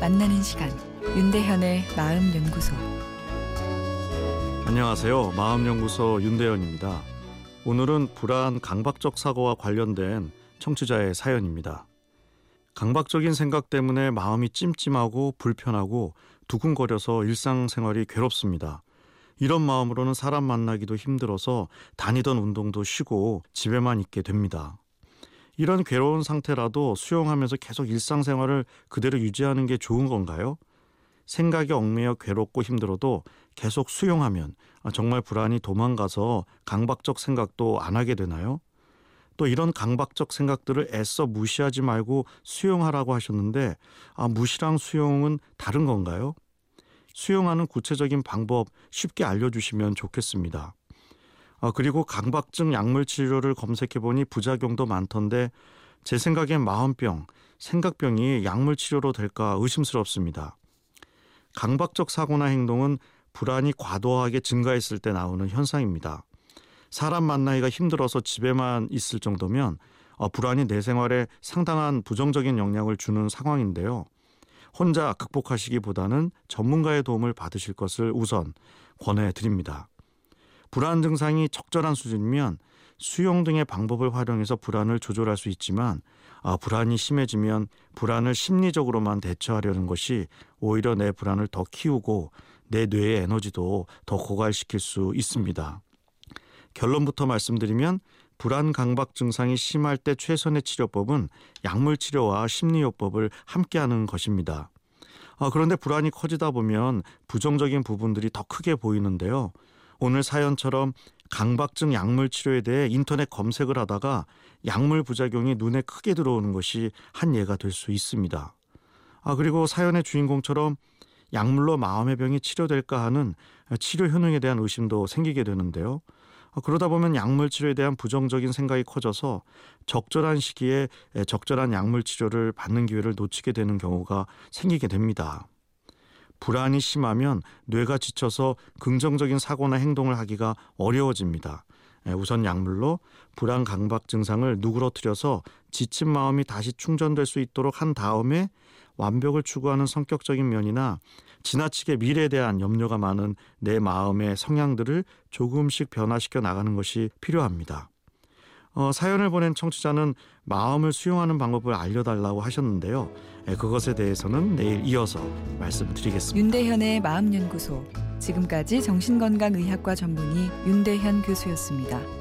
만나는 시간 윤대현의 마음 연구소 안녕하세요. 마음 연구소 윤대현입니다. 오늘은 불안 강박적 사고와 관련된 청취자의 사연입니다. 강박적인 생각 때문에 마음이 찜찜하고 불편하고 두근거려서 일상생활이 괴롭습니다. 이런 마음으로는 사람 만나기도 힘들어서 다니던 운동도 쉬고 집에만 있게 됩니다. 이런 괴로운 상태라도 수용하면서 계속 일상생활을 그대로 유지하는 게 좋은 건가요? 생각이 얽매여 괴롭고 힘들어도 계속 수용하면 정말 불안이 도망가서 강박적 생각도 안 하게 되나요? 또 이런 강박적 생각들을 애써 무시하지 말고 수용하라고 하셨는데 아, 무시랑 수용은 다른 건가요? 수용하는 구체적인 방법 쉽게 알려주시면 좋겠습니다. 아, 그리고 강박증 약물 치료를 검색해 보니 부작용도 많던데 제 생각엔 마음병, 생각병이 약물 치료로 될까 의심스럽습니다. 강박적 사고나 행동은 불안이 과도하게 증가했을 때 나오는 현상입니다. 사람 만나기가 힘들어서 집에만 있을 정도면 어, 불안이 내 생활에 상당한 부정적인 영향을 주는 상황인데요. 혼자 극복하시기보다는 전문가의 도움을 받으실 것을 우선 권해 드립니다. 불안 증상이 적절한 수준이면 수용 등의 방법을 활용해서 불안을 조절할 수 있지만 아, 불안이 심해지면 불안을 심리적으로만 대처하려는 것이 오히려 내 불안을 더 키우고 내 뇌의 에너지도 더 고갈시킬 수 있습니다. 결론부터 말씀드리면 불안 강박 증상이 심할 때 최선의 치료법은 약물 치료와 심리요법을 함께하는 것입니다. 아, 그런데 불안이 커지다 보면 부정적인 부분들이 더 크게 보이는데요. 오늘 사연처럼 강박증 약물 치료에 대해 인터넷 검색을 하다가 약물 부작용이 눈에 크게 들어오는 것이 한 예가 될 수 있습니다. 아, 그리고 사연의 주인공처럼 약물로 마음의 병이 치료될까 하는 치료 효능에 대한 의심도 생기게 되는데요. 아, 그러다 보면 약물 치료에 대한 부정적인 생각이 커져서 적절한 시기에 적절한 약물 치료를 받는 기회를 놓치게 되는 경우가 생기게 됩니다. 불안이 심하면 뇌가 지쳐서 긍정적인 사고나 행동을 하기가 어려워집니다. 우선 약물로 불안 강박 증상을 누그러뜨려서 지친 마음이 다시 충전될 수 있도록 한 다음에 완벽을 추구하는 성격적인 면이나 지나치게 미래에 대한 염려가 많은 내 마음의 성향들을 조금씩 변화시켜 나가는 것이 필요합니다. 어, 사연을 보낸 청취자는 마음을 수용하는 방법을 알려달라고 하셨는데요. 예, 그것에 대해서는 내일 이어서 말씀드리겠습니다. 윤대현의 마음연구소 지금까지 정신건강의학과 전문의 윤대현 교수였습니다.